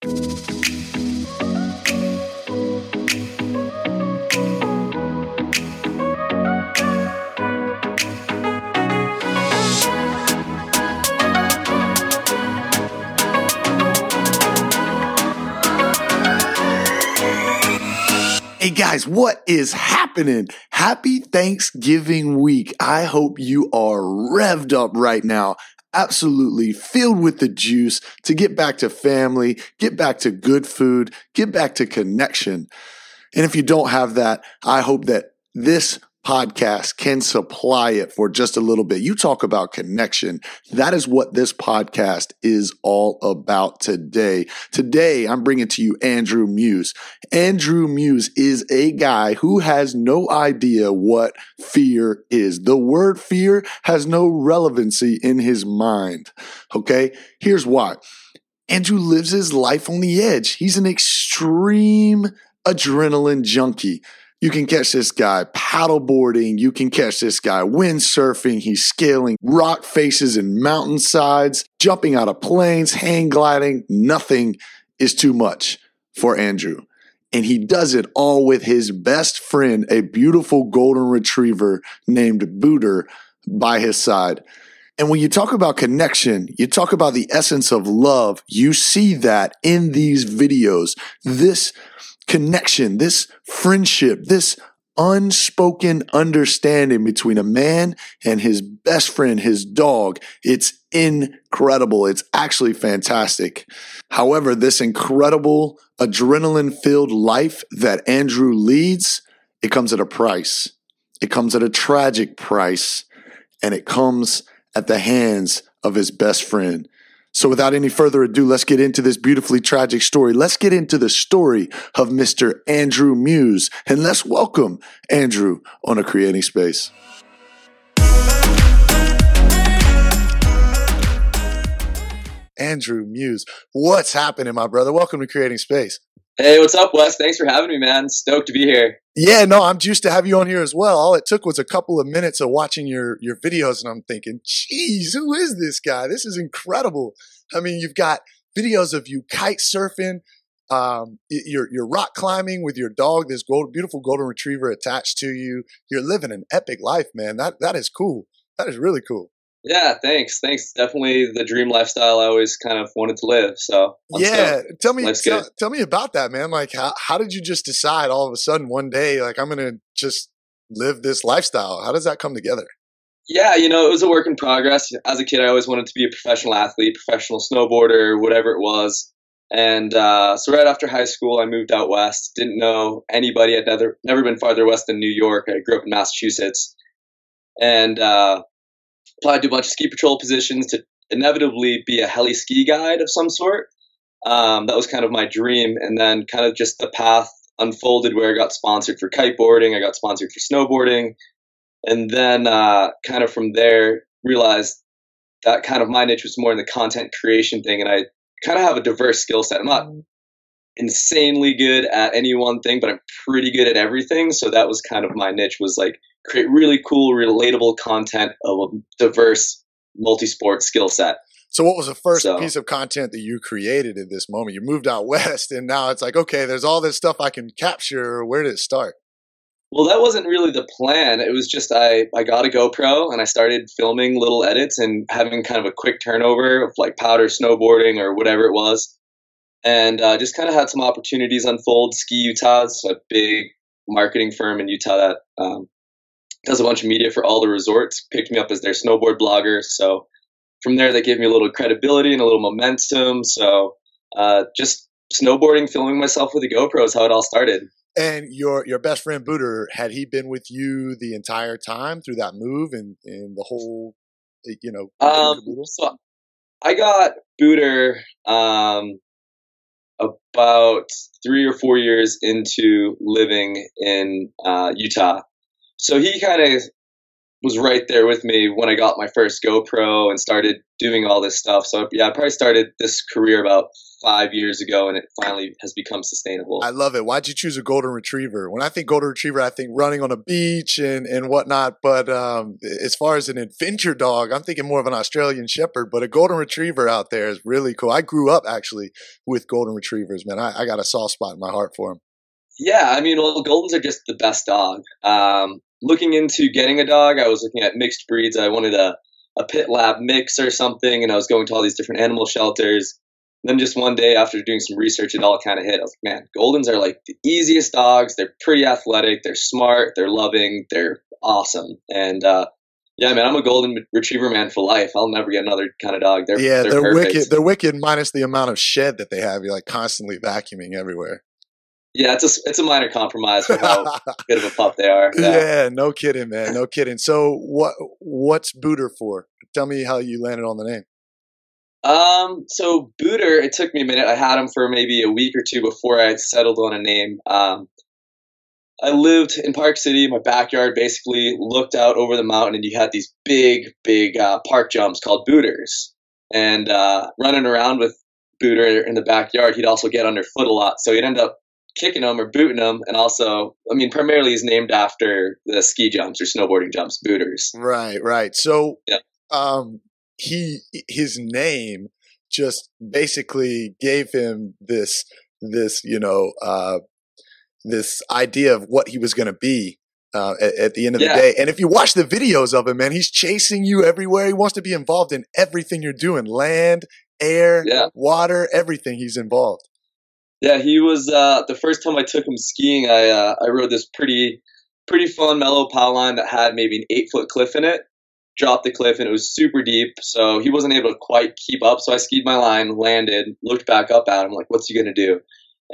Hey guys, what is happening? Happy Thanksgiving week. I hope you are revved up right now, absolutely filled with the juice to get back to family, get back to good food, get back to connection. And if you don't have that, I hope that this podcast can supply it for just a little bit. You talk about connection. That is what this podcast is all about today. Today, I'm bringing to you Andrew Muse. Andrew Muse is a guy who has no idea what fear is. The word fear has no relevancy in his mind. Okay. Here's why. Andrew lives his life on the edge. He's an extreme adrenaline junkie. You can catch this guy paddleboarding. You can catch this guy windsurfing. He's scaling rock faces and mountainsides, jumping out of planes, hang gliding. Nothing is too much for Andrew. And he does it all with his best friend, a beautiful golden retriever named Booter by his side. And when you talk about connection, you talk about the essence of love, you see that in these videos. This connection, this friendship, this unspoken understanding between a man and his best friend, his dog. It's incredible. It's actually fantastic. However, this incredible adrenaline filled life that Andrew leads, it comes at a price. It comes at a tragic price and it comes at the hands of his best friend. So without any further ado, let's get into this beautifully tragic story. Let's get into the story of Mr. Andrew Muse and let's welcome Andrew on a creating space. Andrew Muse, what's happening, my brother? Welcome to Creating Space. Hey, what's up, Wes? Thanks for having me, man. Stoked to be here. Yeah, no, I'm juiced to have you on here as well. All it took was a couple of minutes of watching your your videos, and I'm thinking, geez, who is this guy? This is incredible. I mean, you've got videos of you kite surfing, um, you're you're rock climbing with your dog, this gold, beautiful golden retriever attached to you. You're living an epic life, man. That that is cool. That is really cool. Yeah, thanks. Thanks. Definitely the dream lifestyle I always kind of wanted to live. So I'm yeah, stoked. tell me tell, tell, me about that, man. Like how how did you just decide all of a sudden one day like I'm going to just live this lifestyle? How does that come together? Yeah, you know, it was a work in progress. As a kid, I always wanted to be a professional athlete, professional snowboarder, whatever it was. And uh, so right after high school, I moved out west. Didn't know anybody. I'd never never been farther west than New York. I grew up in Massachusetts, and uh, applied to a bunch of ski patrol positions to inevitably be a heli ski guide of some sort. Um, that was kind of my dream. And then kind of just the path unfolded where I got sponsored for kiteboarding, I got sponsored for snowboarding. And then uh, kind of from there, realized that kind of my niche was more in the content creation thing. And I kind of have a diverse skill set. I'm not mm-hmm. Insanely good at any one thing, but I'm pretty good at everything. So that was kind of my niche was like create really cool, relatable content of a diverse multi-sport skill set. So, what was the first so, piece of content that you created in this moment? You moved out west, and now it's like, okay, there's all this stuff I can capture. Where did it start? Well, that wasn't really the plan. It was just I, I got a GoPro and I started filming little edits and having kind of a quick turnover of like powder snowboarding or whatever it was. And uh, just kind of had some opportunities unfold. Ski Utah is a big marketing firm in Utah that um, does a bunch of media for all the resorts, picked me up as their snowboard blogger. So from there, they gave me a little credibility and a little momentum. So uh, just snowboarding, filming myself with a GoPro is how it all started. And your your best friend Booter had he been with you the entire time through that move and and the whole, eh, you know? Um, so I got Booter um, about three or four years into living in uh, Utah, so he kind of was right there with me when I got my first GoPro and started doing all this stuff. So yeah, I probably started this career about five years ago, and it finally has become sustainable. I love it. Why'd you choose a golden retriever? When I think golden retriever, I think running on a beach and and whatnot. But um, as far as an adventure dog, I'm thinking more of an Australian Shepherd. But a golden retriever out there is really cool. I grew up actually with golden retrievers, man. I, I got a soft spot in my heart for them. Yeah, I mean, well, Goldens are just the best dog. Um, looking into getting a dog, I was looking at mixed breeds. I wanted a, a pit lab mix or something, and I was going to all these different animal shelters. And then just one day after doing some research, it all kind of hit. I was like, man, Goldens are like the easiest dogs. They're pretty athletic. They're smart. They're loving. They're awesome. And uh, yeah, man, I'm a golden retriever man for life. I'll never get another kind of dog. They're yeah, they're, they're wicked. They're wicked minus the amount of shed that they have. You're like constantly vacuuming everywhere. Yeah, it's a it's a minor compromise for how good of a pup they are. Yeah. Yeah. no kidding, man. No kidding. So what what's Booter for? Tell me how you landed on the name. Um, so Booter, it took me a minute. I had him for maybe a week or two before I settled on a name. Um, I lived in Park City. My backyard basically looked out over the mountain, and you had these big, big uh, park jumps called booters. And uh, running around with Booter in the backyard, he'd also get underfoot a lot. So he'd end up kicking them or booting them. And also, I mean, primarily he's named after the ski jumps or snowboarding jumps, booters. Right, right. So Yeah. um he his name just basically gave him this this, you know, uh this idea of what he was going to be uh, at, at the end of Yeah. the day. And if you watch the videos of him, man, he's chasing you everywhere. He wants to be involved in everything you're doing land, air, Yeah. water, everything. He's involved. Yeah, he was uh, the first time I took him skiing. I uh, I rode this pretty pretty fun mellow power line that had maybe an eight foot cliff in it. Dropped the cliff and it was super deep, so he wasn't able to quite keep up. So I skied my line, landed, looked back up at him, like, "What's he gonna do?"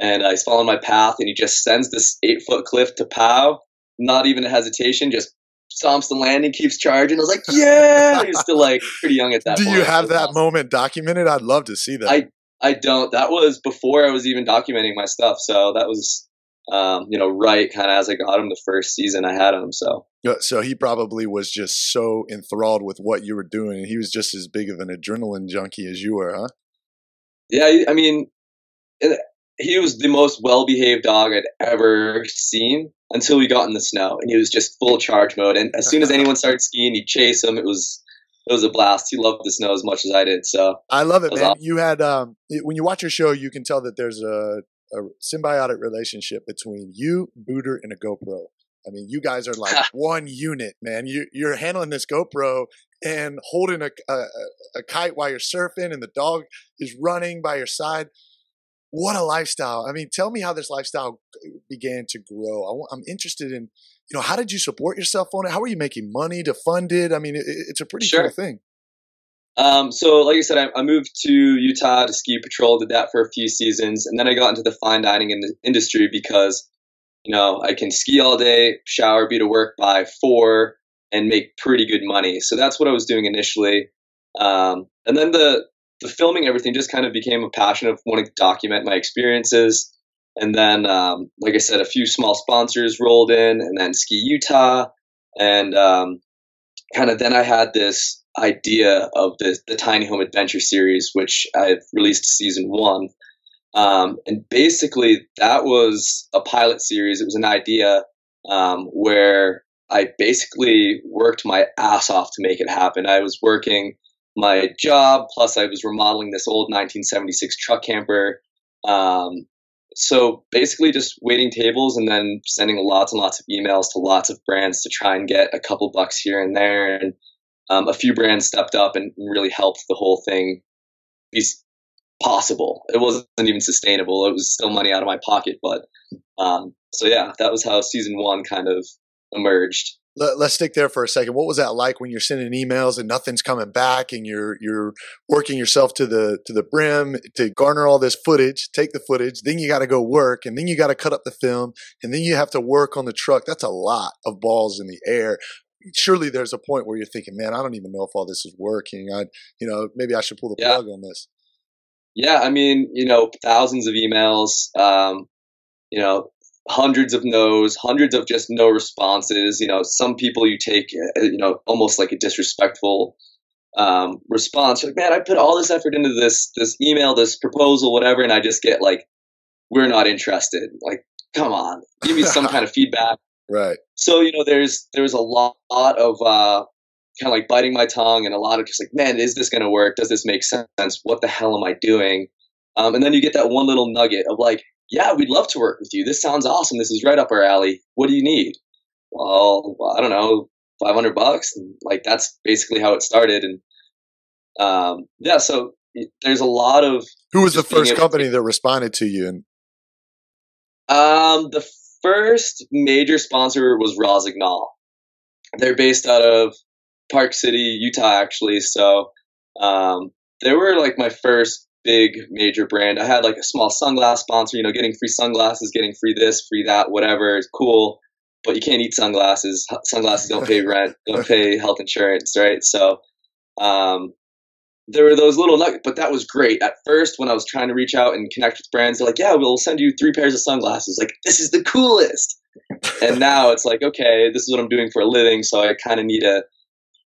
And uh, he's following my path, and he just sends this eight foot cliff to pow, not even a hesitation, just stomps the landing, keeps charging. I was like, "Yeah!" He's still like pretty young at that. Point. Do point. you have that awesome. moment documented? I'd love to see that. I I don't. That was before I was even documenting my stuff. So that was, um, you know, right kind of as I got him the first season I had him. So So he probably was just so enthralled with what you were doing, and he was just as big of an adrenaline junkie as you were, huh? yeah, I- I mean, he was the most well behaved dog I'd ever seen until we got in the snow, and he was just full charge mode. And as soon as anyone started skiing, he'd chase him. It was it was a blast. He loved the snow as much as I did. So I love it, was man. awesome. You had um, when you watch your show, you can tell that there's a, a symbiotic relationship between you, Booter, and a GoPro. I mean, you guys are like one unit, man. You you're handling this GoPro and holding a, a a kite while you're surfing, and the dog is running by your side. What a lifestyle! I mean, tell me how this lifestyle began to grow. I, I'm interested in, you know, how did you support yourself on it? How are you making money to fund it? I mean, it, it's a pretty Sure. cool thing. Um, so, like I said, I, I moved to Utah to ski patrol. Did that for a few seasons, and then I got into the fine dining in the industry because, you know, I can ski all day, shower, be to work by four, and make pretty good money. So that's what I was doing initially. Um, and then the the filming everything just kind of became a passion of wanting to document my experiences. And then, um, like I said, a few small sponsors rolled in, and then Ski Utah, and um, kind of then I had this idea of the the Tiny Home Adventure series, which I've released season one. Um, and basically, that was a pilot series. It was an idea um, where I basically worked my ass off to make it happen. I was working my job, plus I was remodeling this old 1976 truck camper. Um, so basically, just waiting tables and then sending lots and lots of emails to lots of brands to try and get a couple bucks here and there. And um, a few brands stepped up and really helped the whole thing be possible. It wasn't even sustainable. It was still money out of my pocket, but um, so yeah, that was how season one kind of emerged. Let, let's stick there for a second. What was that like when you're sending emails and nothing's coming back, and you're you're working yourself to the to the brim to garner all this footage, take the footage, then you got to go work, and then you got to cut up the film, and then you have to work on the truck. That's a lot of balls in the air. Surely there's a point where you're thinking, man, I don't even know if all this is working. I, you know, maybe I should pull the Yeah. plug on this. Yeah, I mean, you know, thousands of emails. Um, you know, hundreds of no's, hundreds of just no responses. You know, some people you take, uh, you know, almost like a disrespectful um, response. You're like, man, I put all this effort into this this email, this proposal, whatever, and I just get like, we're not interested. Like, come on, give me some kind of feedback. Right. So you know, there's there's a lot of uh, kind of like biting my tongue and a lot of just like, man, is this going to work? Does this make sense? What the hell am I doing? Um, and then you get that one little nugget of like, yeah, we'd love to work with you. This sounds awesome. This is right up our alley. What do you need? Well, I don't know, 500 bucks. And like, that's basically how it started. And, um, yeah, so there's a lot of. Who was the first company to, that responded to you? And um, the first major sponsor was Rossignol. They're based out of Park City, Utah, actually. So, um, they were like my first big major brand. I had like a small sunglass sponsor, you know, getting free sunglasses, getting free this, free that, whatever is cool. But you can't eat sunglasses. Sunglasses don't pay rent, don't pay health insurance, right? So um, there were those little nuggets, but that was great. At first, when I was trying to reach out and connect with brands, they're like, "Yeah, we'll send you three pairs of sunglasses." Like, this is the coolest. and now it's like, okay, this is what I'm doing for a living, so I kind of need to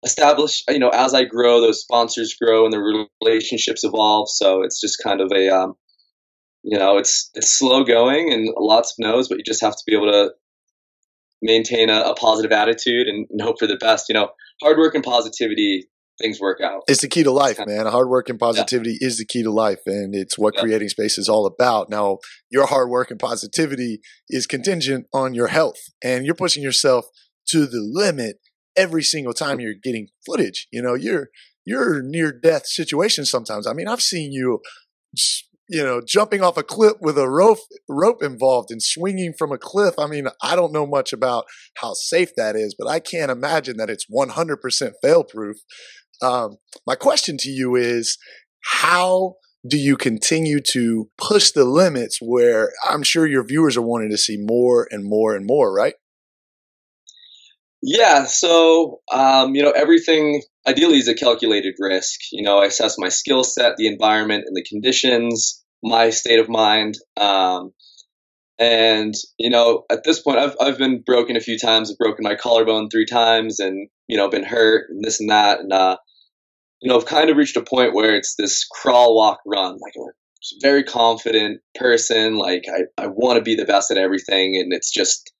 establish you know as i grow those sponsors grow and the relationships evolve. So it's just kind of a um, you know it's it's slow going and lots of no's but you just have to be able to maintain a, a positive attitude and, and, hope for the best. You know hard work and positivity things work out. It's the key to life man. Hard work and positivity yeah. is the key to life and it's what yeah. creating space is all about. Now your hard work and positivity is contingent on your health and you're pushing yourself to the limit every single time you're getting footage. You know, you're you're near death situations sometimes. I mean, I've seen you, you know, jumping off a cliff with a rope rope involved and swinging from a cliff. I mean, I don't know much about how safe that is, but I can't imagine that it's 100% fail proof. Um, my question to you is, how do you continue to push the limits where I'm sure your viewers are wanting to see more and more and more, right? Yeah, so um, you know everything ideally is a calculated risk. You know, I assess my skill set, the environment, and the conditions, my state of mind. Um, and you know, at this point, I've I've been broken a few times. I've broken my collarbone three times, and you know, been hurt and this and that. And uh, you know, I've kind of reached a point where it's this crawl, walk, run. Like a very confident person. Like I I want to be the best at everything, and it's just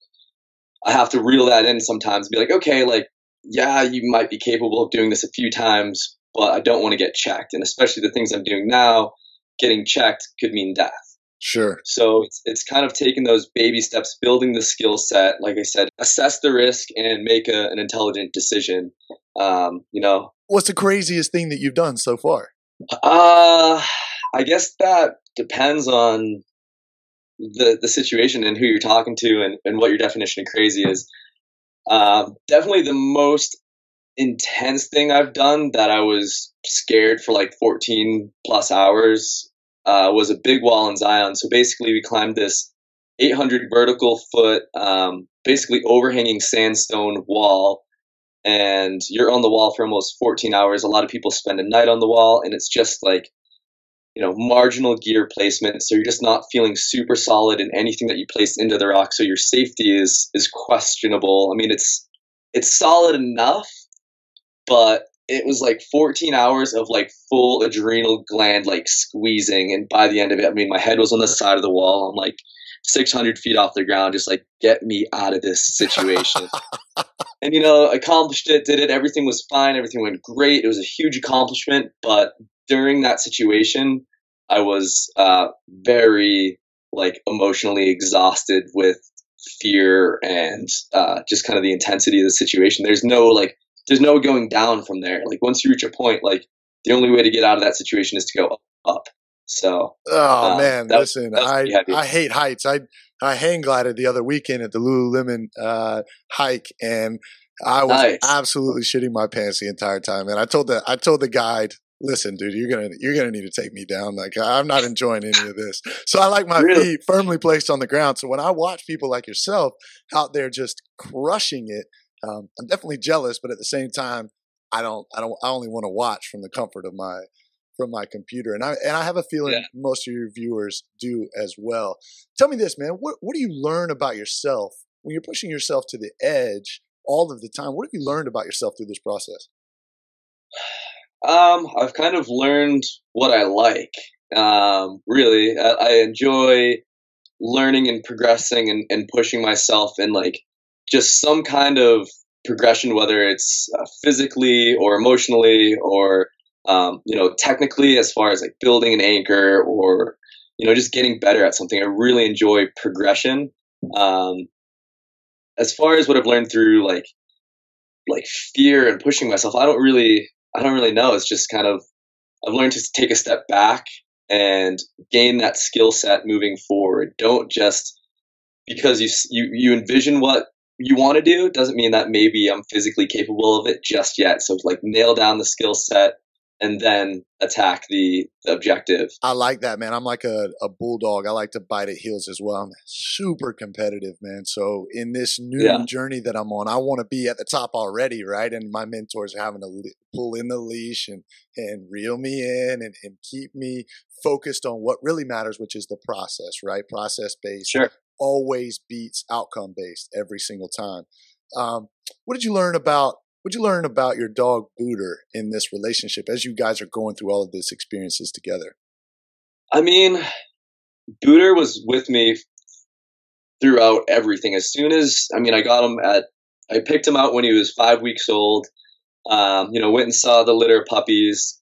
I have to reel that in sometimes and be like, okay, like, yeah, you might be capable of doing this a few times, but I don't want to get checked. And especially the things I'm doing now, getting checked could mean death. Sure. So it's, it's kind of taking those baby steps, building the skill set. Like I said, assess the risk and make a, an intelligent decision. Um, you know, what's the craziest thing that you've done so far? Uh, I guess that depends on the the situation and who you're talking to and, and what your definition of crazy is. Um, definitely the most intense thing I've done that I was scared for like 14 plus hours uh, was a big wall in Zion. So basically, we climbed this 800 vertical foot, um, basically overhanging sandstone wall. And you're on the wall for almost 14 hours. A lot of people spend a night on the wall, and it's just like you know, marginal gear placement. So you're just not feeling super solid in anything that you place into the rock. So your safety is is questionable. I mean, it's it's solid enough, but it was like 14 hours of like full adrenal gland like squeezing, and by the end of it, I mean, my head was on the side of the wall. I'm like 600 feet off the ground, just like get me out of this situation. and you know, accomplished it, did it. Everything was fine. Everything went great. It was a huge accomplishment, but during that situation, I was uh, very like emotionally exhausted with fear and uh, just kind of the intensity of the situation. There's no like, there's no going down from there. Like once you reach a point, like the only way to get out of that situation is to go up. So, oh um, man, that, listen, I I hate heights. I I hang glided the other weekend at the Lululemon uh, hike, and I was nice. absolutely shitting my pants the entire time. And I told the I told the guide listen, dude, you're gonna you're gonna need to take me down. Like I'm not enjoying any of this. So I like my really? feet firmly placed on the ground. So when I watch people like yourself out there just crushing it, um, I'm definitely jealous. But at the same time, I don't I don't I only want to watch from the comfort of my from my computer, and I and I have a feeling yeah. most of your viewers do as well. Tell me this, man. What what do you learn about yourself when you're pushing yourself to the edge all of the time? What have you learned about yourself through this process? Um, I've kind of learned what I like. Um, really, I, I enjoy learning and progressing and, and pushing myself in like just some kind of progression, whether it's uh, physically or emotionally or um, you know technically, as far as like building an anchor or you know just getting better at something. I really enjoy progression. Um, as far as what I've learned through like like fear and pushing myself, I don't really I don't really know. It's just kind of I've learned to take a step back and gain that skill set moving forward. Don't just because you you you envision what you want to do doesn't mean that maybe I'm physically capable of it just yet. So like nail down the skill set and then attack the, the, objective. I like that, man. I'm like a, a bulldog. I like to bite at heels as well. I'm super competitive, man. So in this new yeah. journey that I'm on, I want to be at the top already, right? And my mentors are having to pull in the leash and, and reel me in and, and keep me focused on what really matters, which is the process, right? Process based. Sure. Always beats outcome based every single time. Um, what did you learn about what you learn about your dog Booter in this relationship as you guys are going through all of these experiences together? I mean, Booter was with me throughout everything. As soon as I mean, I got him at I picked him out when he was five weeks old. Um, you know, went and saw the litter of puppies.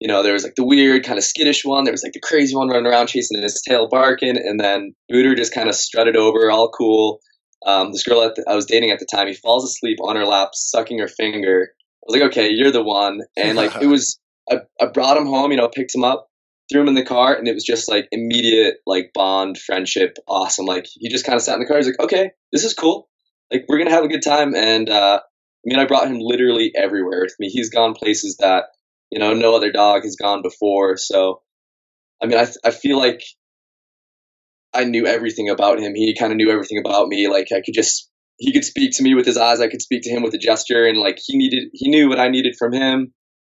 You know, there was like the weird kind of skittish one. There was like the crazy one running around chasing his tail barking, and then Booter just kind of strutted over, all cool um, this girl I was dating at the time, he falls asleep on her lap, sucking her finger. I was like, okay, you're the one. And like, it was, I, I brought him home, you know, picked him up, threw him in the car, and it was just like immediate, like, bond, friendship, awesome. Like, he just kind of sat in the car. He's like, okay, this is cool. Like, we're going to have a good time. And, uh, I mean, I brought him literally everywhere with me. He's gone places that, you know, no other dog has gone before. So, I mean, I, I feel like I knew everything about him. He kind of knew everything about me. Like I could just he could speak to me with his eyes. I could speak to him with a gesture, and like he needed he knew what I needed from him.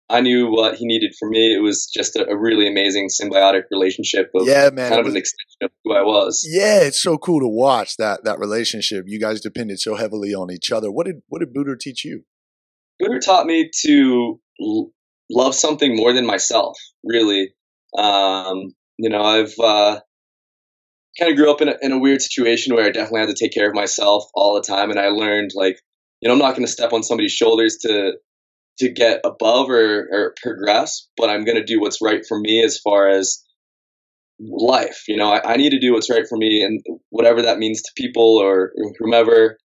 I knew what he needed from me. It was just a, a really amazing symbiotic relationship of yeah, man, kind of was, an extension of who I was. Yeah, it's so cool to watch that that relationship. You guys depended so heavily on each other. What did what did Booter teach you? Booter taught me to l- love something more than myself. Really, um, you know, I've uh, kind of grew up in a, in a weird situation where I definitely had to take care of myself all the time, and I learned like you know I'm not going to step on somebody's shoulders to to get above or, or progress, but I'm going to do what's right for me as far as life. You know, I, I, need to do what's right for me, and whatever that means to people or, or whomever.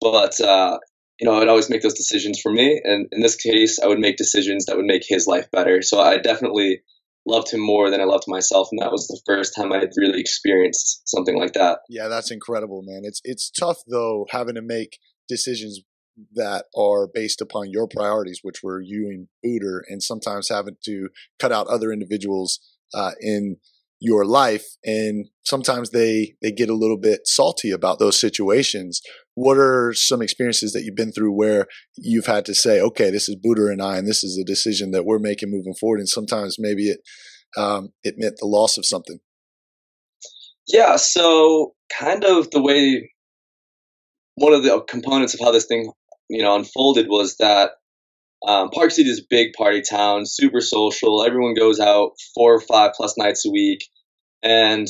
But uh, you know, I'd always make those decisions for me, and in this case, I would make decisions that would make his life better. So I definitely loved him more than I loved myself, and that was the first time I had really experienced something like that. Yeah, that's incredible, man. It's it's tough though having to make decisions that are based upon your priorities, which were you and Booter, and sometimes having to cut out other individuals uh, in your life and sometimes they they get a little bit salty about those situations. What are some experiences that you've been through where you've had to say okay this is Booter and I and this is a decision that we're making moving forward and sometimes maybe it um, it meant the loss of something? Yeah so kind of the way one of the components of how this thing you know unfolded was that um, Park City is a big party town, super social. Everyone goes out four or five plus nights a week. And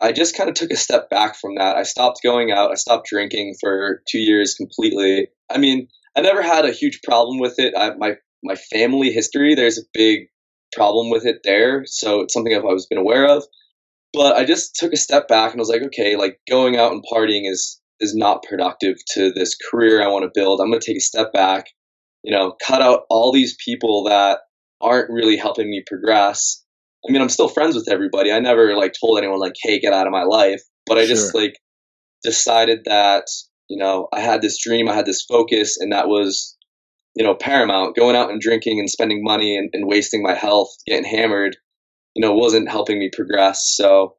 I just kind of took a step back from that. I stopped going out. I stopped drinking for two years completely. I mean, I never had a huge problem with it. I, my my family history, there's a big problem with it there, so it's something I've always been aware of. But I just took a step back and was like, okay, like going out and partying is is not productive to this career I want to build. I'm going to take a step back you know, cut out all these people that aren't really helping me progress. I mean, I'm still friends with everybody. I never like told anyone like, "Hey, get out of my life." But I just like decided that you know I had this dream, I had this focus, and that was you know paramount. Going out and drinking and spending money and, and wasting my health, getting hammered, you know, wasn't helping me progress. So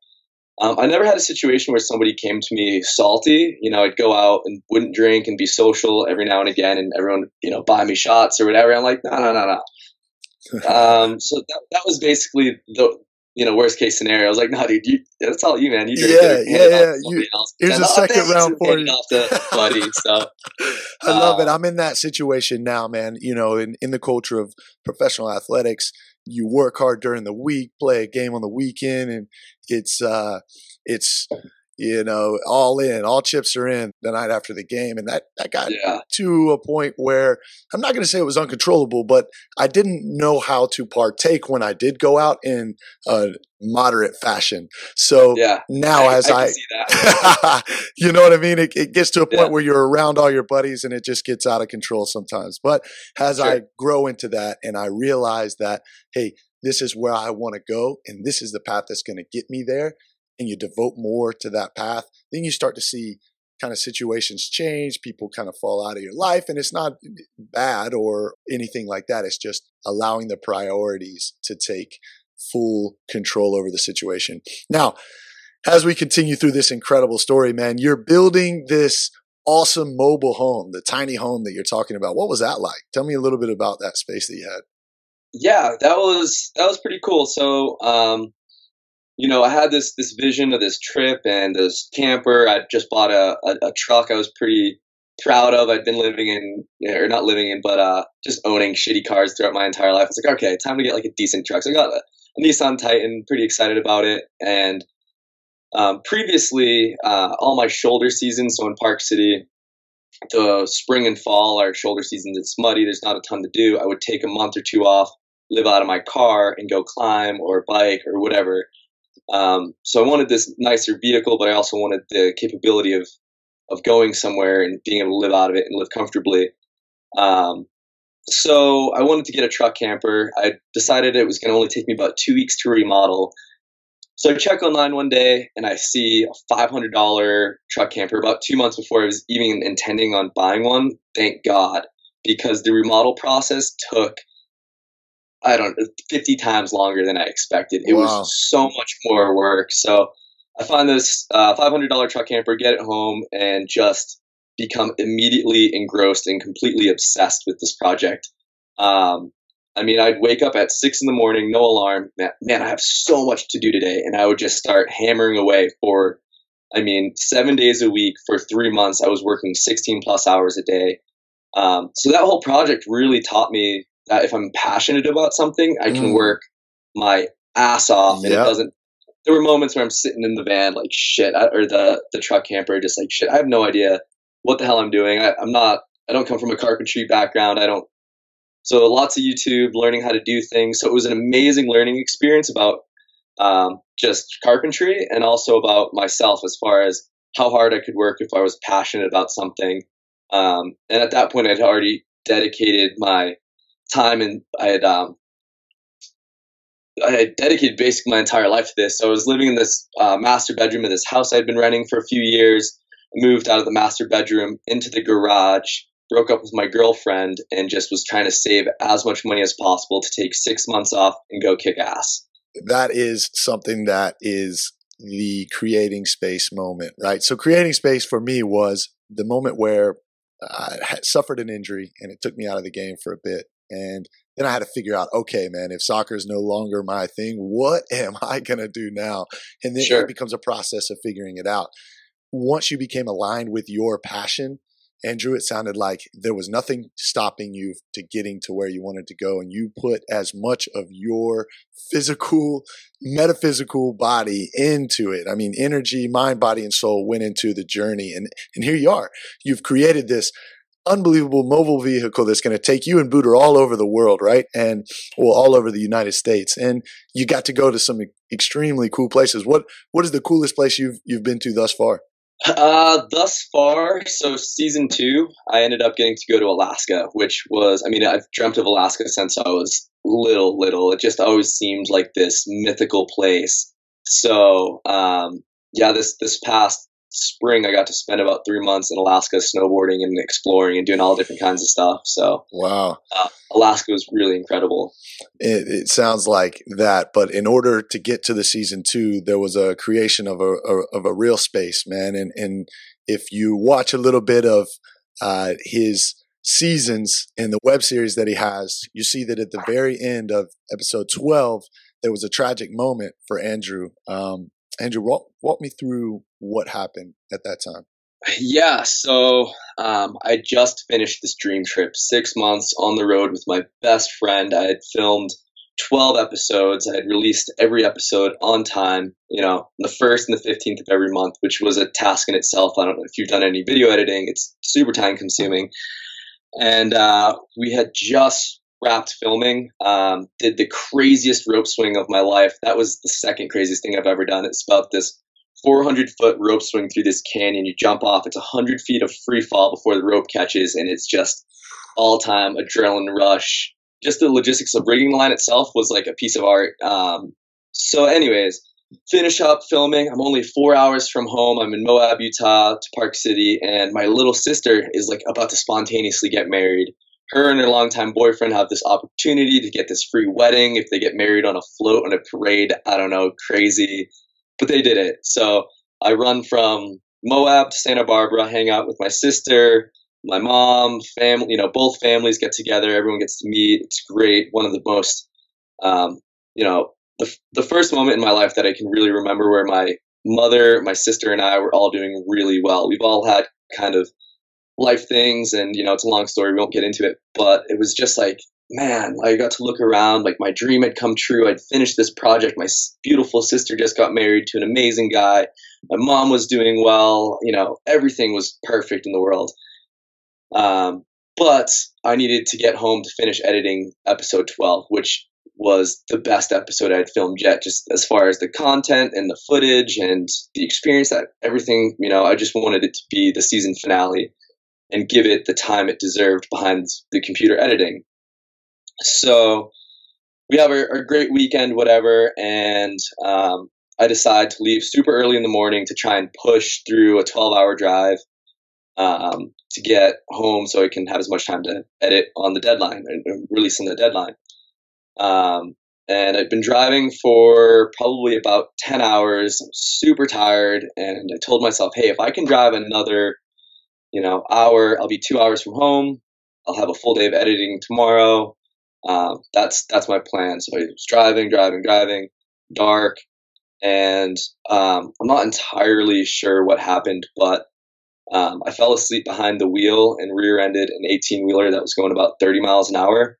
um, I never had a situation where somebody came to me salty. You know, I'd go out and wouldn't drink and be social every now and again, and everyone, you know, buy me shots or whatever. I'm like, no, no, no, no. um, so that, that was basically the you know worst case scenario. I was like, no, dude, you, that's all you, man. You yeah, yeah, yeah. You, here's a second round for you, off to buddy. So I love it. Um, I'm in that situation now, man. You know, in in the culture of professional athletics, you work hard during the week, play a game on the weekend, and it's uh, it's you know, all in, all chips are in the night after the game. And that, that got yeah. to a point where I'm not going to say it was uncontrollable, but I didn't know how to partake when I did go out in a moderate fashion. So yeah, now I, as I, I you know what I mean? It, it gets to a point yeah. where you're around all your buddies and it just gets out of control sometimes. But as sure. I grow into that and I realize that, hey, this is where I want to go and this is the path that's going to get me there and you devote more to that path, then you start to see kind of situations change, people kind of fall out of your life. And it's not bad or anything like that. It's just allowing the priorities to take full control over the situation. Now, as we continue through this incredible story, man, you're building this awesome mobile home, the tiny home that you're talking about. What was that like? Tell me a little bit about that space that you had. Yeah, that was that was pretty cool. So, um, you know, I had this this vision of this trip and this camper. I just bought a, a, a, truck I was pretty proud of. I'd been living in, or not living in, but uh, just owning shitty cars throughout my entire life. I was like, okay, time to get like a decent truck. So I got a, a Nissan Titan, pretty excited about it. And um, previously, uh, all my shoulder seasons, so in Park City, the spring and fall are shoulder seasons. It's muddy. There's not a ton to do. I would take a month or two off, live out of my car, and go climb or bike or whatever um, so I wanted this nicer vehicle, but I also wanted the capability of of going somewhere and being able to live out of it and live comfortably. Um, so I wanted to get a truck camper. I decided it was going to only take me about two weeks to remodel. So I check online one day and I see a $500 truck camper about two months before I was even intending on buying one. Thank God, because the remodel process took I don't know, 50 times longer than I expected. It wow. was so much more work. So I find this uh, $500 truck camper, get it home, and just become immediately engrossed and completely obsessed with this project. Um, I mean, I'd wake up at six in the morning, no alarm. Man, man, I have so much to do today. And I would just start hammering away for, I mean, seven days a week for three months. I was working 16 plus hours a day. Um, so that whole project really taught me that if I'm passionate about something, I can mm. work my ass off, and yep. it doesn't. There were moments where I'm sitting in the van like shit, or the the truck camper, just like shit. I have no idea what the hell I'm doing. I, I'm not. I don't come from a carpentry background. I don't. So lots of YouTube, learning how to do things. So it was an amazing learning experience about um, just carpentry and also about myself as far as how hard I could work if I was passionate about something. Um, and at that point, I'd already dedicated my time and I had um, I had dedicated basically my entire life to this. So I was living in this uh, master bedroom of this house I'd been renting for a few years. Moved out of the master bedroom into the garage. Broke up with my girlfriend and just was trying to save as much money as possible to take six months off and go kick ass. That is something that is the creating space moment, right? So creating space for me was the moment where I suffered an injury and it took me out of the game for a bit. And then I had to figure out, okay, man, if soccer is no longer my thing, what am I going to do now? And then sure. it becomes a process of figuring it out. Once you became aligned with your passion, Andrew, it sounded like there was nothing stopping you to getting to where you wanted to go. And you put as much of your physical, metaphysical body into it. I mean, energy, mind, body, and soul went into the journey. And, and here you are. You've created this unbelievable mobile vehicle that's going to take you and Booter all over the world, right? And well, all over the United States. And you got to go to some extremely cool places. What what is the coolest place you've you've been to thus far? Uh, thus far, so season two, I ended up getting to go to Alaska, which was, I mean, I've dreamt of Alaska since I was little, little. It just always seemed like this mythical place. So, um, yeah, this this past spring, I got to spend about three months in Alaska snowboarding and exploring and doing all different kinds of stuff. So, wow, uh, Alaska was really incredible. It, it, sounds like that, but in order to get to the season two, there was a creation of a, a of a real space, man. And and if you watch a little bit of uh, his seasons in the web series that he has, you see that at the very end of episode 12, there was a tragic moment for Andrew. Um, Andrew, walk, walk me through what happened at that time. Yeah, so um, I just finished this dream trip, six months on the road with my best friend. I had filmed 12 episodes. I had released every episode on time, you know, the first and the 15th of every month, which was a task in itself. I don't know if you've done any video editing, it's super time consuming. And uh, we had just wrapped filming, um, did the craziest rope swing of my life. That was the second craziest thing I've ever done. It's about this 400 foot rope swing through this canyon. You jump off, it's 100 feet of free fall before the rope catches, and it's just all time adrenaline rush just the logistics of rigging the line itself was like a piece of art. Um, so, anyways, finish up filming. I'm only four hours from home. I'm in Moab, Utah, to Park City, and my little sister is like about to spontaneously get married. Her and her longtime boyfriend have this opportunity to get this free wedding if they get married on a float on a parade. I don't know, crazy, but they did it. So I run from Moab to Santa Barbara, hang out with my sister, my mom, family, you know, both families get together. Everyone gets to meet. It's great. One of the most, um, you know, the, the first moment in my life that I can really remember where my mother, my sister, and I were all doing really well. We've all had kind of life things, and you know, it's a long story. We won't get into it, but it was just like, man, I got to look around. Like my dream had come true. I'd finished this project. My beautiful sister just got married to an amazing guy. My mom was doing well. You know, everything was perfect in the world. Um, but I needed to get home to finish editing episode 12, which was the best episode I'd filmed yet, just as far as the content and the footage and the experience that everything, you know, I just wanted it to be the season finale and give it the time it deserved behind the computer editing. So we have a, a great weekend, whatever, and um, I decide to leave super early in the morning to try and push through a 12 hour drive um, to get home so I can have as much time to edit on the deadline and release on the deadline. Um, and I'd been driving for probably about 10 hours. I'm super tired. And I told myself, hey, if I can drive another, you know, hour, I'll be two hours from home. I'll have a full day of editing tomorrow. Um, that's that's my plan. So I was driving, driving, driving, dark, and um, I'm not entirely sure what happened, but um, I fell asleep behind the wheel and rear-ended an 18-wheeler that was going about 30 miles an hour.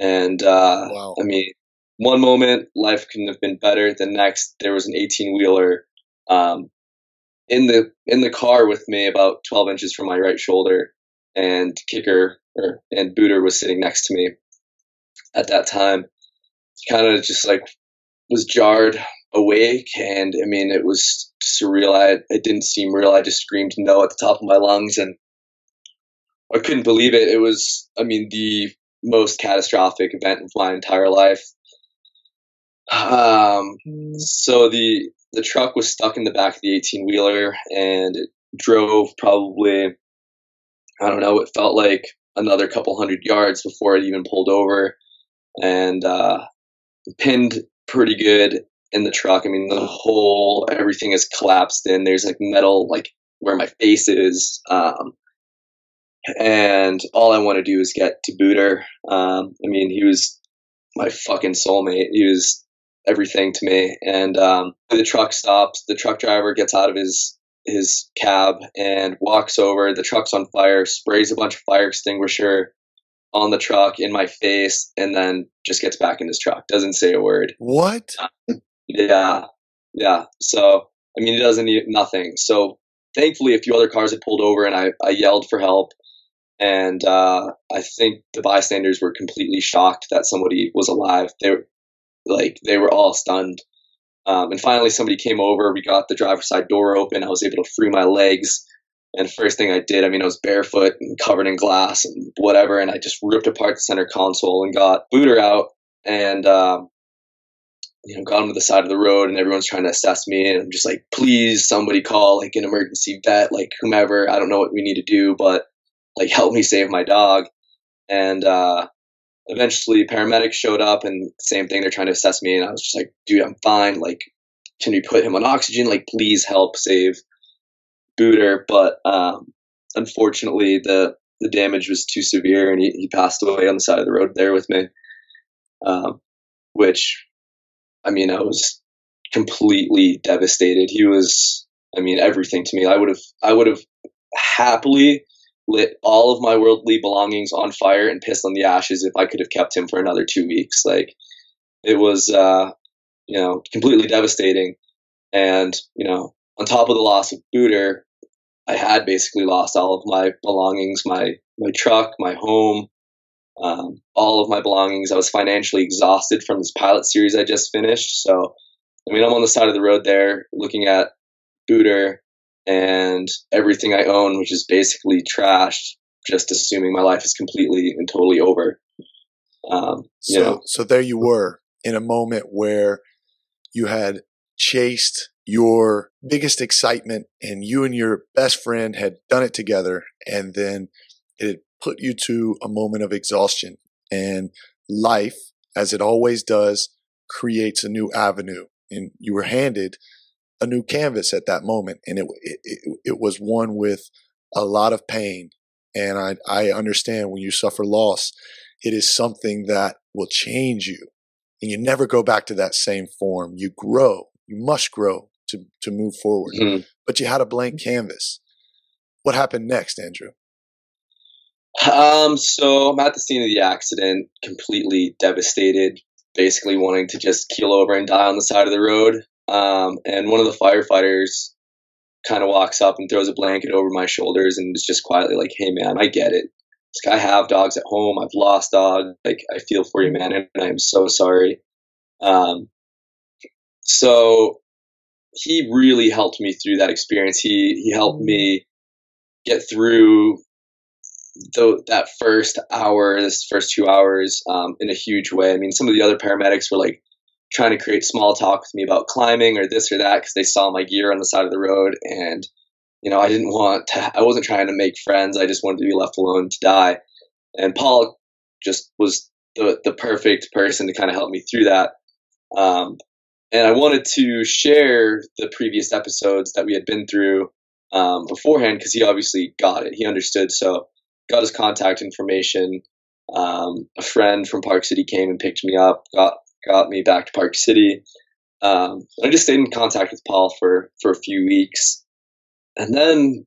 And uh, wow. I mean, one moment life couldn't have been better. The next, there was an 18-wheeler um, in the in the car with me, about 12 inches from my right shoulder, and kicker or, and booter was sitting next to me at that time. Kind of just like was jarred awake, and I mean, it was surreal. I, it didn't seem real. I just screamed no at the top of my lungs, and I couldn't believe it. It was, I mean, the most catastrophic event of my entire life. Um, so the the truck was stuck in the back of the 18 wheeler, and it drove probably, I don't know, it felt like another couple hundred yards before it even pulled over, and uh, pinned pretty good in the truck. I mean, the whole everything is collapsed in. There's like metal, like where my face is. Um, and all I want to do is get to Booter. Um, I mean, he was my fucking soulmate. He was everything to me. And um, the truck stops. The truck driver gets out of his his cab and walks over. The truck's on fire. Sprays a bunch of fire extinguisher on the truck in my face, and then just gets back in his truck. Doesn't say a word. What? Yeah, yeah. So I mean, he doesn't need nothing. So thankfully, a few other cars had pulled over, and I, I yelled for help. And uh, I think the bystanders were completely shocked that somebody was alive. They were like they were all stunned. Um, and finally, somebody came over. We got the driver's side door open. I was able to free my legs. And first thing I did, I mean, I was barefoot and covered in glass and whatever. And I just ripped apart the center console and got Booter out. And um, you know, got him to the side of the road and everyone's trying to assess me. And I'm just like, please, somebody call like an emergency vet, like whomever. I don't know what we need to do, but like help me save my dog. And uh, eventually paramedics showed up and same thing. They're trying to assess me. And I was just like, dude, I'm fine. Like, can we put him on oxygen? Like, please help save Booter. But um, unfortunately, the the damage was too severe, and he, he passed away on the side of the road there with me. Um, which, I mean, I was completely devastated. He was, I mean, everything to me. I would have, I would have happily lit all of my worldly belongings on fire and pissed on the ashes if I could have kept him for another two weeks. Like it was, uh, you know, completely devastating. And, you know, on top of the loss of Booter, I had basically lost all of my belongings, my, my truck, my home, um, all of my belongings. I was financially exhausted from this pilot series I just finished. So, I mean, I'm on the side of the road there looking at Booter and everything I own, which is basically trashed, just assuming my life is completely and totally over. Um, so, know. so there you were in a moment where you had chased your biggest excitement and you and your best friend had done it together and then it put you to a moment of exhaustion and life as it always does creates a new avenue and you were handed a new canvas at that moment, and it it, it was one with a lot of pain. And I I understand when you suffer loss, it is something that will change you, and you never go back to that same form. You grow. You must grow to to move forward. Mm-hmm. But you had a blank canvas. What happened next, Andrew? Um, so I'm at the scene of the accident, completely devastated, basically wanting to just keel over and die on the side of the road. Um, and one of the firefighters kind of walks up and throws a blanket over my shoulders and is just quietly like, "Hey, man, I get it. Like, I have dogs at home. I've lost dogs. Like, I feel for you, man, and I'm so sorry." Um, so he really helped me through that experience. He he helped me get through the, that first hour, this first two hours, um, in a huge way. I mean, some of the other paramedics were like trying to create small talk with me about climbing or this or that because they saw my gear on the side of the road and you know i didn't want to i wasn't trying to make friends i just wanted to be left alone to die. And paul just was the, the perfect person to kind of help me through that. Um, and i wanted to share the previous episodes that we had been through um, beforehand because he obviously got it he understood. So got his contact information um, a friend from park city came and picked me up got got me back to Park City. Um, I just stayed in contact with Paul for, for a few weeks. And then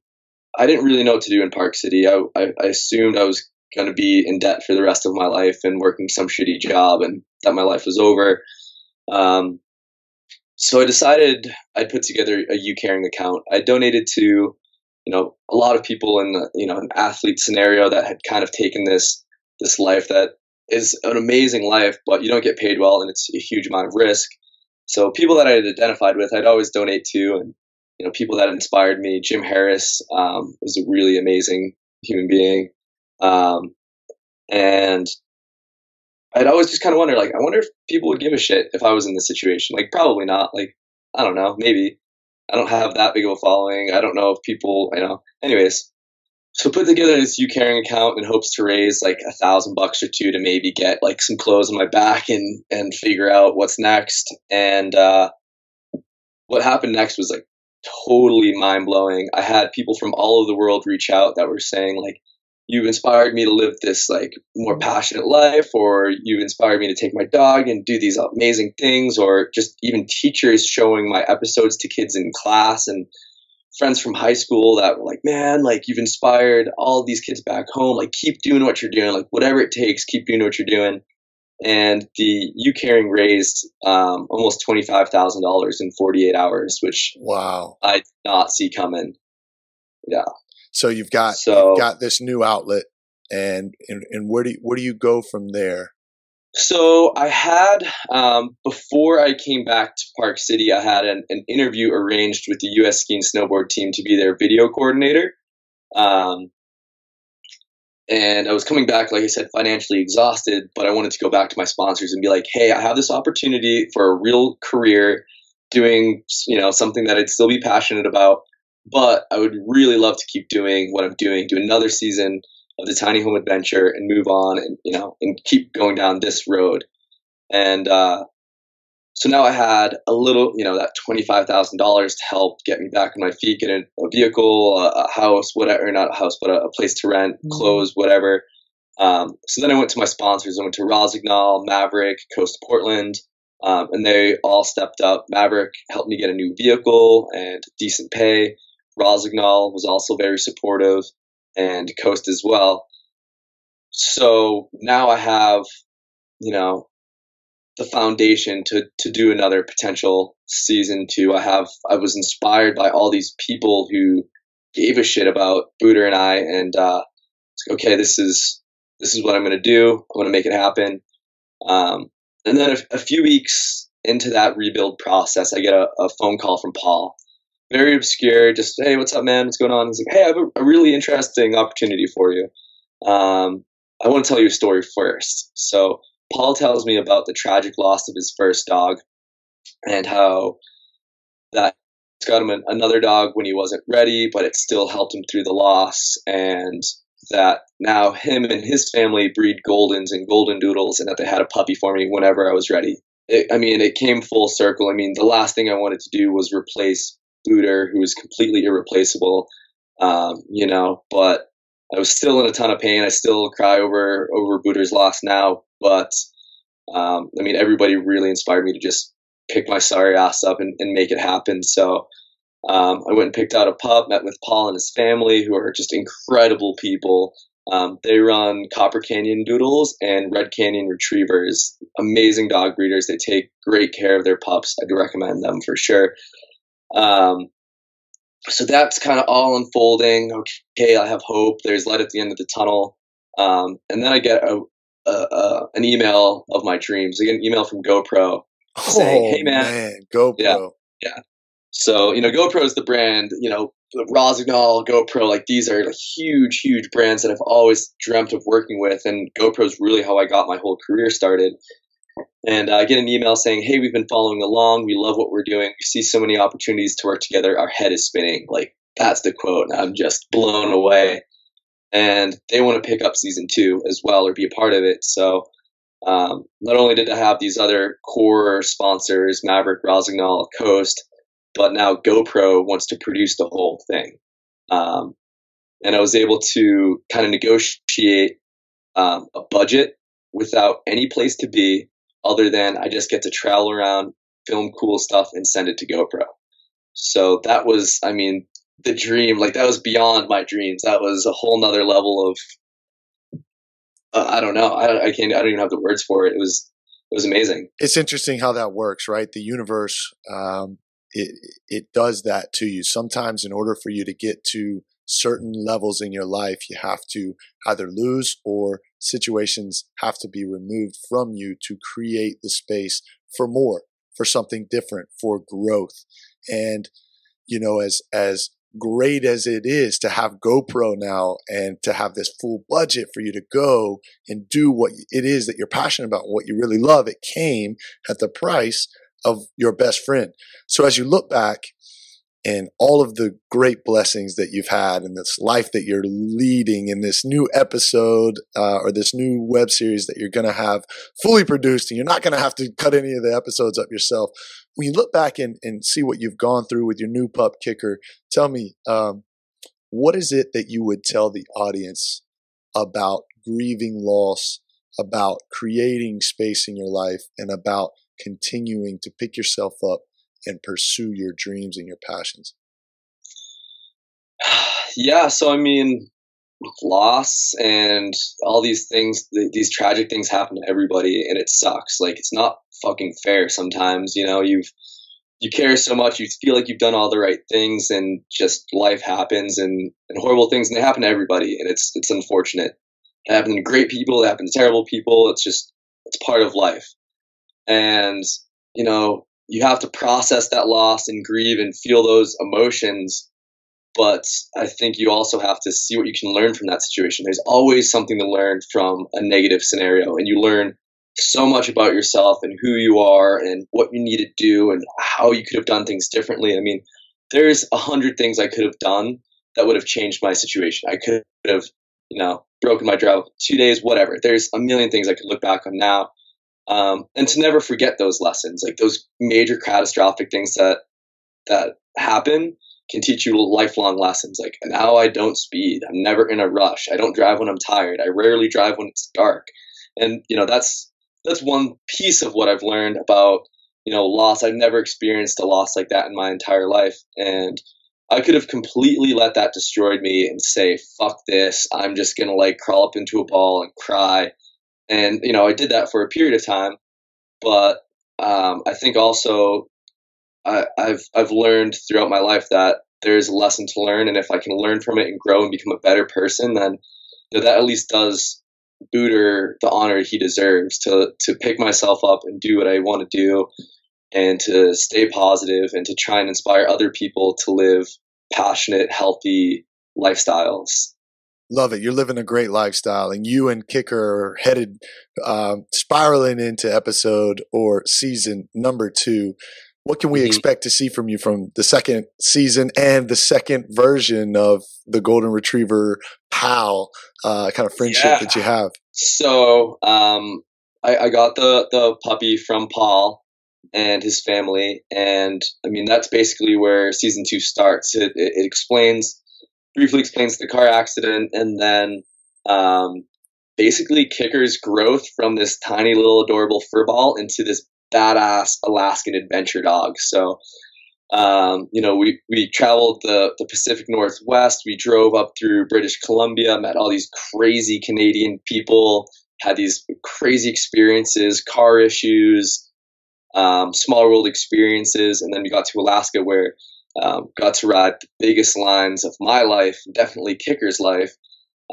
I didn't really know what to do in Park City. I, I, I assumed I was going to be in debt for the rest of my life and working some shitty job and that my life was over. Um, so I decided I'd put together a YouCaring account. I donated to, you know, a lot of people in the, you know, an athlete scenario that had kind of taken this, this life that is an amazing life, but you don't get paid well, and it's a huge amount of risk. So people that I had identified with, I'd always donate to, and you know, people that inspired me. Jim Harris um, was a really amazing human being, um, and I'd always just kind of wonder, like, I wonder if people would give a shit if I was in this situation. Like, probably not. Like, I don't know, maybe. I don't have that big of a following. I don't know if people, you know. Anyways, so put together this YouCaring account in hopes to raise like a thousand bucks or two to maybe get like some clothes on my back and and figure out what's next. And uh, what happened next was like totally mind blowing. I had people from all over the world reach out that were saying like, "You've inspired me to live this like more passionate life," or "You've inspired me to take my dog and do these amazing things," or just even teachers showing my episodes to kids in class and friends from high school that were like, man, like you've inspired all these kids back home. Like keep doing what you're doing. Like whatever it takes, keep doing what you're doing. And the YouCaring raised um, almost twenty five thousand dollars in forty eight hours, which wow, I did not see coming. Yeah. So you've got so, you've got this new outlet, and, and and where do you, where do you go from there? So I had um, before I came back to Park City, I had an, an, interview arranged with the U.S. ski and snowboard team to be their video coordinator. Um, and I was coming back, like I said, financially exhausted, but I wanted to go back to my sponsors and be like, "Hey, I have this opportunity for a real career, doing you know something that I'd still be passionate about, but I would really love to keep doing what I'm doing, do another season." Of the tiny home adventure and move on and you know and keep going down this road and uh, so now I had a little, you know, that $25,000 to help get me back on my feet, get a, a vehicle, a, a, house, whatever, not a house, but a, a place to rent, mm-hmm. clothes, whatever. Um, so then I went to my sponsors. I went to Rossignol Maverick, Coast Portland, um, and they all stepped up. Maverick helped me get a new vehicle and decent pay. Rossignol was also very supportive, and Coast as well. So now I have, you know, the foundation to to do another potential season two. I have I was inspired by all these people who gave a shit about Booter and I, and uh, okay, this is this is what I'm to do. I'm to make it happen. Um, and then a, a, few weeks into that rebuild process, I get a, a, phone call from Paul. Very obscure, just hey, what's up, man? What's going on? He's like, hey, I have a, a really interesting opportunity for you. Um, I want to tell you a story first. So Paul tells me about the tragic loss of his first dog and how that got him another dog when he wasn't ready, but it still helped him through the loss. And that now him and his family breed Goldens and Golden Doodles, and that they had a puppy for me whenever I was ready. It, I mean, it came full circle. I mean, the last thing I wanted to do was replace Booter, who was completely irreplaceable, um, you know, but I was still in a ton of pain. I still cry over over Booter's loss now, but um, I mean, everybody really inspired me to just pick my sorry ass up and, and make it happen. So um, I went and picked out a pup, met with Paul and his family, who are just incredible people. Um, they run Copper Canyon Doodles and Red Canyon Retrievers. Amazing dog breeders. They take great care of their pups. I'd recommend them for sure. Um, so that's kind of all unfolding. Okay, I have hope. There's light at the end of the tunnel. Um, and then I get a, a, a, an email of my dreams. I get an email from GoPro saying, oh, "Hey man, man GoPro, yeah, yeah." So you know, GoPro is the brand. You know, Rossignol, GoPro, like these are like huge, huge brands that I've always dreamt of working with, and GoPro is really how I got my whole career started. And uh, I get an email saying, "Hey, we've been following along. We love what we're doing. We see so many opportunities to work together. Our head is spinning." Like that's the quote, and I'm just blown away. And they want to pick up season two as well or be a part of it. So um, not only did I have these other core sponsors, Maverick, Rossignol, Coast, but now GoPro wants to produce the whole thing. Um, and I was able to kind of negotiate um, a budget without any place to be other than I just get to travel around, film cool stuff, and send it to GoPro. So that was, I mean, the dream. Like that was beyond my dreams. That was a whole nother level of, uh, I don't know. I, I can't. I don't even have the words for it. It was, it was amazing. It's interesting how that works, right? The universe, um, it it does that to you. Sometimes, in order for you to get to certain levels in your life, you have to either lose or situations have to be removed from you to create the space for more, for something different, for growth. And, you know, as, as great as it is to have GoPro now and to have this full budget for you to go and do what it is that you're passionate about, what you really love, it came at the price of your best friend. So as you look back and all of the great blessings that you've had and this life that you're leading in this new episode uh, or this new web series that you're going to have fully produced and you're not going to have to cut any of the episodes up yourself. When you look back and, and see what you've gone through with your new pup kicker tell me um, what is it that you would tell the audience about grieving loss about creating space in your life and about continuing to pick yourself up and pursue your dreams and your passions? Yeah, so I mean, loss and all these things, these tragic things happen to everybody, and it sucks. Like it's not fucking fair. Sometimes, you know, you've you care so much, you feel like you've done all the right things, and just life happens, and, and horrible things, and they happen to everybody, and it's it's unfortunate. It happens to great people, it happens to terrible people. It's just it's part of life, and you know you have to process that loss and grieve and feel those emotions. But I think you also have to see what you can learn from that situation. There's always something to learn from a negative scenario, and you learn so much about yourself and who you are and what you need to do and how you could have done things differently. I mean, there's a hundred things I could have done that would have changed my situation. I could have, you know, broken my drought two days, whatever. There's a million things I could look back on now um, and to never forget those lessons, like those major catastrophic things that that happen can teach you lifelong lessons. Like now I don't speed. I'm never in a rush. I don't drive when I'm tired. I rarely drive when it's dark. And you know, that's that's one piece of what I've learned about, you know, loss. I've never experienced a loss like that in my entire life. And I could have completely let that destroy me and say, fuck this. I'm just gonna like crawl up into a ball and cry. And, you know, I did that for a period of time. But um, I think also I, have I've learned throughout my life that there's a lesson to learn, and if I can learn from it and grow and become a better person, then you know, that at least does Booter the honor he deserves to to pick myself up and do what I want to do, and to stay positive and to try and inspire other people to live passionate, healthy lifestyles. Love it. You're living a great lifestyle, and you and Kicker are headed um, spiraling into episode or season number two what can we mm-hmm. expect to see from you from the second season and the second version of the golden retriever pal uh, kind of friendship yeah. that you have so um, I, I, got the the puppy from paul and his family and i mean that's basically where season two starts it, it, it explains briefly explains the car accident and then um, basically kicker's growth from this tiny little adorable fur ball into this badass Alaskan adventure dog. So, um, you know, we, we traveled the, the Pacific Northwest. We drove up through British Columbia, met all these crazy Canadian people, had these crazy experiences, car issues, um, small world experiences. And then we got to Alaska where um, got to ride the biggest lines of my life, definitely Kicker's life.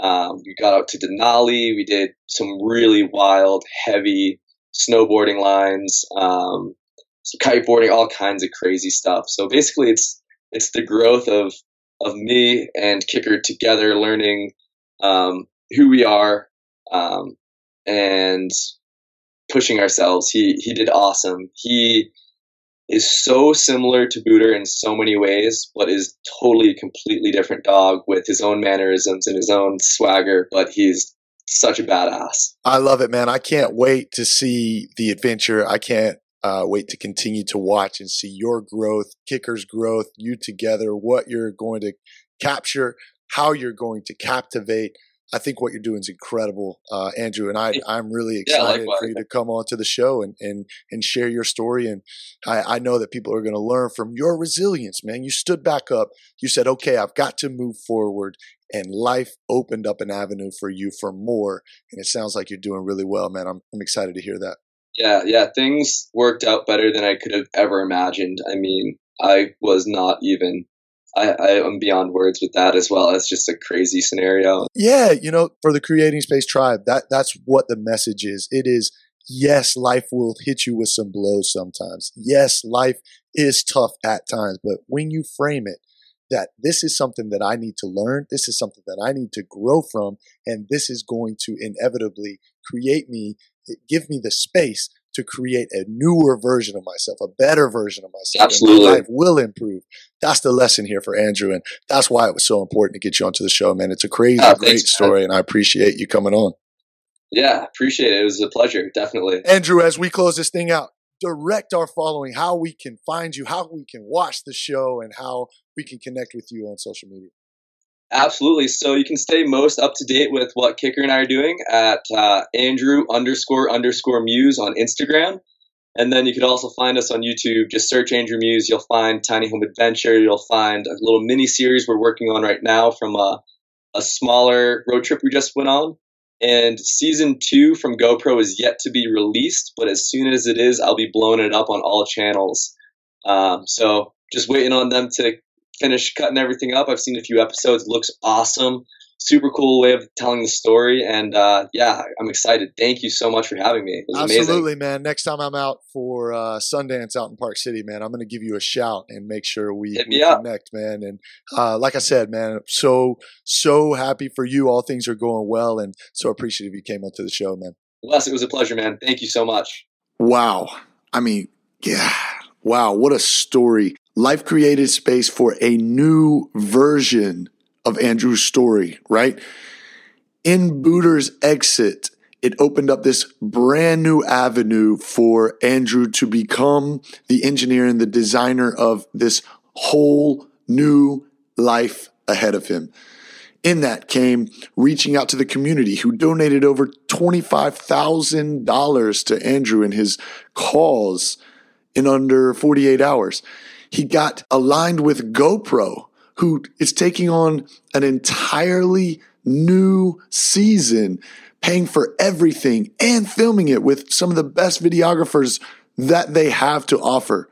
Um, we got out to Denali. We did some really wild, heavy snowboarding lines, um, kiteboarding, all kinds of crazy stuff. So basically, it's it's the growth of of me and Kicker together, learning um, who we are um, and pushing ourselves. He he did awesome. He is so similar to Booter in so many ways, but is totally completely different dog with his own mannerisms and his own swagger. But he's such a badass. I love it, man. I can't wait to see the adventure. I can't uh, wait to continue to watch and see your growth, Kicker's growth, you together, what you're going to capture, how you're going to captivate. I think what you're doing is incredible, uh, Andrew, and I, I'm really excited yeah, for you to come onto the show and, and, and share your story. And I, I know that people are going to learn from your resilience, man. You stood back up. You said, okay, I've got to move forward and life opened up an avenue for you for more. And it sounds like you're doing really well, man. I'm, I'm excited to hear that. Yeah, yeah, things worked out better than I could have ever imagined. I mean, I was not even. I, I am beyond words with that as well. It's just a crazy scenario. Yeah, you know, for the Creating Space Tribe, that that's what the message is. It is yes, life will hit you with some blows sometimes. Yes, life is tough at times, but when you frame it that this is something that I need to learn. This is something that I need to grow from. And this is going to inevitably create me, give me the space to create a newer version of myself, a better version of myself. Absolutely. my life will improve. That's the lesson here for Andrew. And that's why it was so important to get you onto the show, man. It's a crazy, oh, great thanks, story. And I appreciate you coming on. Yeah, appreciate it. It was a pleasure, definitely. Andrew, as we close this thing out, direct our following, how we can find you, how we can watch the show, and how we can connect with you on social media. Absolutely. So you can stay most up to date with what Kicker and I are doing at uh, Andrew underscore underscore Muse on Instagram. And then you could also find us on YouTube. Just search Andrew Muse. You'll find Tiny Home Adventure. You'll find a little mini series we're working on right now from a, a smaller road trip we just went on. And season two from GoPro is yet to be released, but as soon as it is, I'll be blowing it up on all channels. Um, so just waiting on them to finish cutting everything up. I've seen a few episodes. Looks awesome. Super cool way of telling the story. And uh, yeah, I'm excited. Thank you so much for having me. Absolutely, amazing. man. Next time I'm out for uh, Sundance out in Park City, man, I'm going to give you a shout and make sure we, we connect, man. And uh, like I said, man, so, so happy for you. All things are going well. And so appreciative you came onto the show, man. Les, it was a pleasure, man. Thank you so much. Wow. I mean, yeah. Wow. What a story. Life created space for a new version of Andrew's story, right? In Booter's exit, it opened up this brand new avenue for Andrew to become the engineer and the designer of this whole new life ahead of him. In that came reaching out to the community who donated over $25,000 to Andrew and his cause in under 48 hours. He got aligned with GoPro, who is taking on an entirely new season, paying for everything and filming it with some of the best videographers that they have to offer.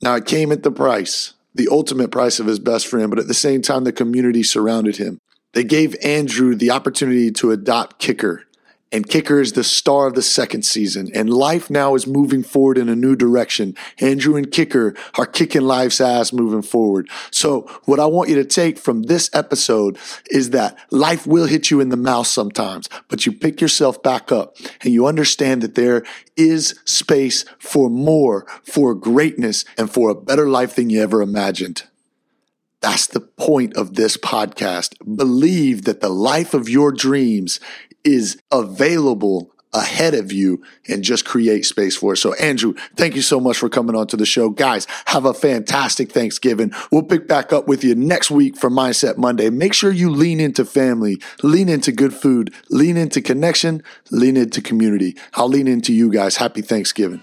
Now, it came at the price, the ultimate price of his best friend, but at the same time, the community surrounded him. They gave Andrew the opportunity to adopt Kicker, and Kicker is the star of the second season. And life now is moving forward in a new direction. Andrew and Kicker are kicking life's ass moving forward. So, what I want you to take from this episode is that life will hit you in the mouth sometimes, but you pick yourself back up and you understand that there is space for more, for greatness, and for a better life than you ever imagined. That's the point of this podcast. Believe that the life of your dreams is available ahead of you and just create space for it. So, Andrew, thank you so much for coming on to the show. Guys, have a fantastic Thanksgiving. We'll pick back up with you next week for Mindset Monday. Make sure you lean into family, lean into good food, lean into connection, lean into community. I'll lean into you guys. Happy Thanksgiving.